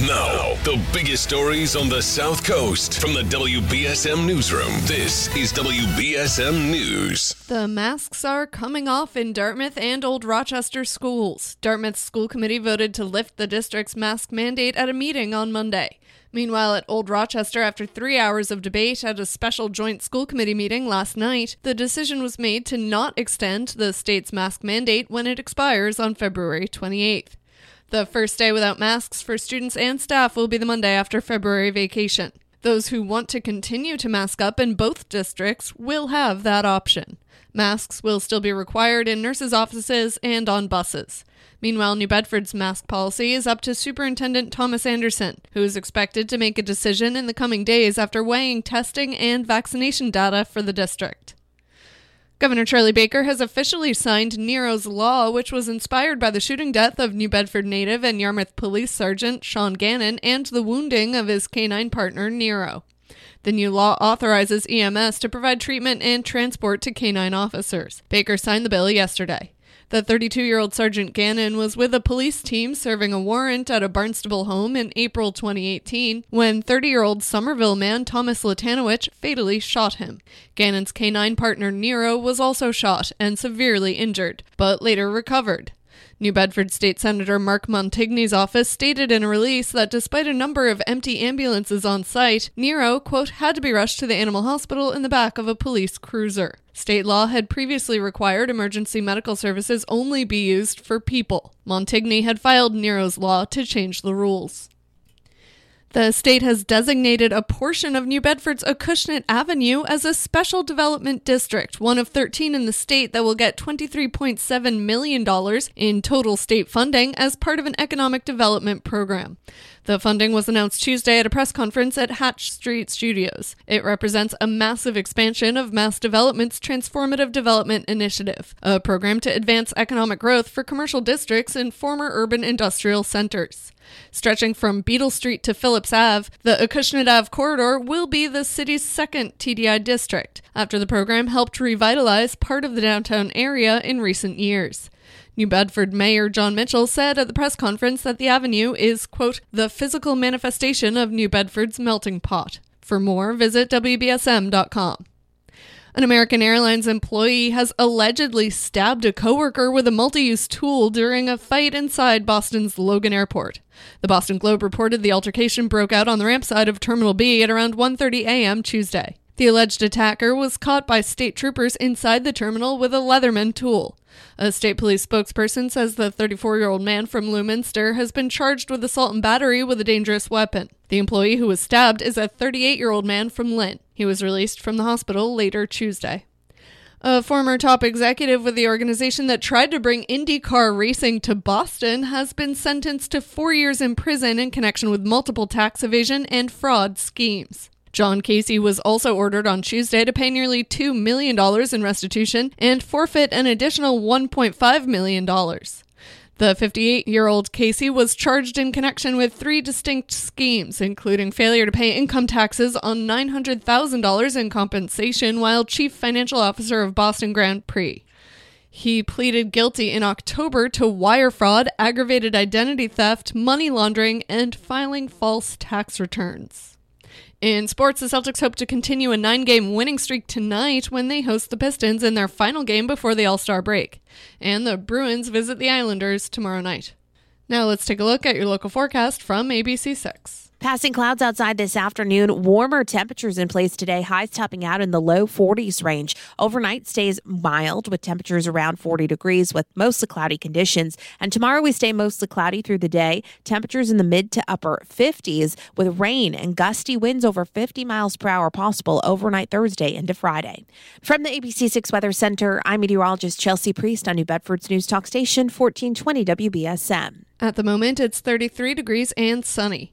Now, the biggest stories on the South Coast from the WBSM Newsroom. This is WBSM News. The masks are coming off in Dartmouth and Old Rochester schools. Dartmouth's school committee voted to lift the district's mask mandate at a meeting on Monday. Meanwhile, at Old Rochester, after three hours of debate at a special joint school committee meeting last night, the decision was made to not extend the state's mask mandate when it expires on February 28th. The first day without masks for students and staff will be the Monday after February vacation. Those who want to continue to mask up in both districts will have that option. Masks will still be required in nurses' offices and on buses. Meanwhile, New Bedford's mask policy is up to Superintendent Thomas Anderson, who is expected to make a decision in the coming days after weighing testing and vaccination data for the district. Governor Charlie Baker has officially signed Nero's Law, which was inspired by the shooting death of New Bedford native and Yarmouth Police Sergeant Sean Gannon and the wounding of his canine partner Nero. The new law authorizes EMS to provide treatment and transport to canine officers. Baker signed the bill yesterday. The 32 year old Sergeant Gannon was with a police team serving a warrant at a Barnstable home in April 2018 when 30 year old Somerville man Thomas Latanowich fatally shot him. Gannon's canine partner Nero was also shot and severely injured, but later recovered. New Bedford State Senator Mark Montigny's office stated in a release that despite a number of empty ambulances on site, Nero, quote, had to be rushed to the animal hospital in the back of a police cruiser. State law had previously required emergency medical services only be used for people. Montigny had filed Nero's law to change the rules. The state has designated a portion of New Bedford's Acushnet Avenue as a special development district, one of 13 in the state that will get $23.7 million in total state funding as part of an economic development program. The funding was announced Tuesday at a press conference at Hatch Street Studios. It represents a massive expansion of Mass Development's Transformative Development Initiative, a program to advance economic growth for commercial districts in former urban industrial centers. Stretching from Beadle Street to Phillips Ave, the Acushnet Ave corridor will be the city's second TDI district, after the program helped revitalize part of the downtown area in recent years. New Bedford Mayor Jon Mitchell said at the press conference that the avenue is, quote, the physical manifestation of New Bedford's melting pot. For more, visit WBSM.com. An American Airlines employee has allegedly stabbed a coworker with a multi-use tool during a fight inside Boston's Logan Airport. The Boston Globe reported the altercation broke out on the ramp side of Terminal B at around 1:30 a.m. Tuesday. The alleged attacker was caught by state troopers inside the terminal with a Leatherman tool. A state police spokesperson says the 34 year old man from Leominster has been charged with assault and battery with a dangerous weapon. The employee who was stabbed is a 38 year old man from Lynn. He was released from the hospital later Tuesday. A former top executive with the organization that tried to bring IndyCar racing to Boston has been sentenced to four years in prison in connection with multiple tax evasion and fraud schemes. John Casey was also ordered on Tuesday to pay nearly $2 million in restitution and forfeit an additional $1.5 million. The 58 year old Casey was charged in connection with three distinct schemes, including failure to pay income taxes on $900,000 in compensation while chief financial officer of Boston Grand Prix. He pleaded guilty in October to wire fraud, aggravated identity theft, money laundering, and filing false tax returns. In sports, the Celtics hope to continue a nine game winning streak tonight when they host the Pistons in their final game before the All Star break. And the Bruins visit the Islanders tomorrow night. Now let's take a look at your local forecast from ABC6. Passing clouds outside this afternoon, warmer temperatures in place today, highs topping out in the low 40s range. Overnight stays mild with temperatures around 40 degrees with mostly cloudy conditions. And tomorrow we stay mostly cloudy through the day, temperatures in the mid to upper 50s with rain and gusty winds over 50 miles per hour possible overnight Thursday into Friday. From the ABC6 Weather Center, I'm meteorologist Chelsea Priest on New Bedford's News Talk Station 1420 WBSM. At the moment, it's 33 degrees and sunny.